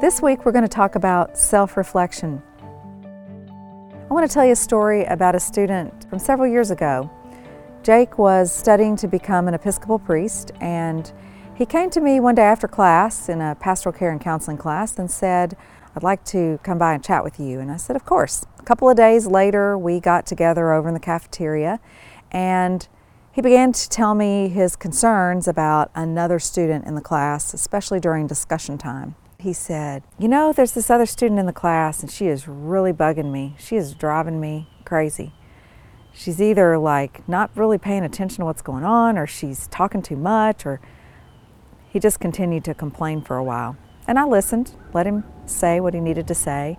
This week we're going to talk about self-reflection. I want to tell you a story about a student from several years ago. Jake was studying to become an Episcopal priest and he came to me one day after class in a pastoral care and counseling class and said, I'd like to come by and chat with you. And I said, Of course. A couple of days later, we got together over in the cafeteria and he began to tell me his concerns about another student in the class, especially during discussion time he said, You know, there's this other student in the class and she is really bugging me. She is driving me crazy. She's either like not really paying attention to what's going on or she's talking too much or he just continued to complain for a while. And I listened, let him say what he needed to say.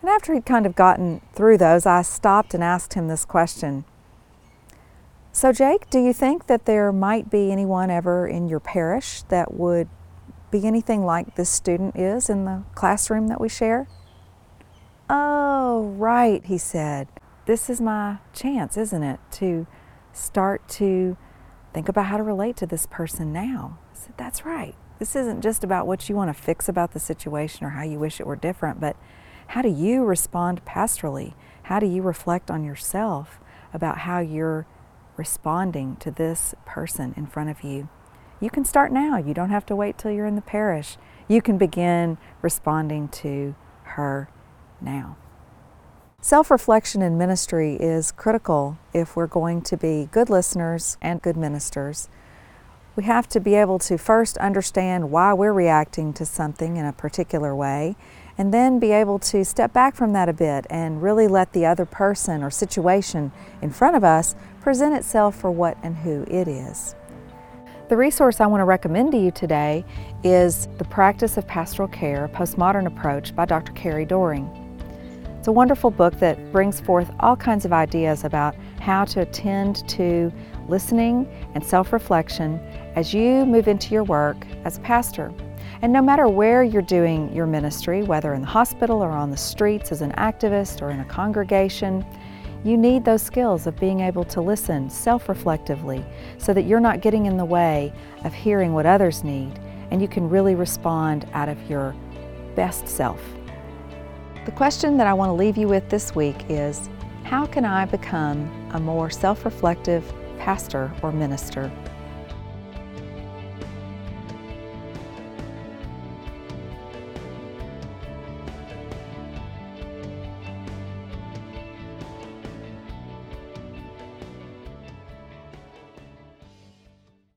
And after he'd kind of gotten through those, I stopped and asked him this question. So, Jake, do you think that there might be anyone ever in your parish that would be anything like this student is in the classroom that we share? Oh, right, he said. This is my chance, isn't it, to start to think about how to relate to this person now. I said, That's right. This isn't just about what you want to fix about the situation or how you wish it were different, but how do you respond pastorally? How do you reflect on yourself about how you're responding to this person in front of you? you can start now. You don't have to wait till you're in the parish. You can begin responding to her now. Self reflection in ministry is critical if we're going to be good listeners and good ministers. We have to be able to first understand why we're reacting to something in a particular way, and then be able to step back from that a bit and really let the other person or situation in front of us present itself for what and who it is. The resource I want to recommend to you today is The Practice of Pastoral Care, a Postmodern Approach by Dr. Carrie Doehring. It's a wonderful book that brings forth all kinds of ideas about how to attend to listening and self-reflection as you move into your work as a pastor. And no matter where you're doing your ministry, whether in the hospital or on the streets as an activist or in a congregation, you need those skills of being able to listen self reflectively so that you're not getting in the way of hearing what others need and you can really respond out of your best self. The question that I want to leave you with this week is How can I become a more self reflective pastor or minister?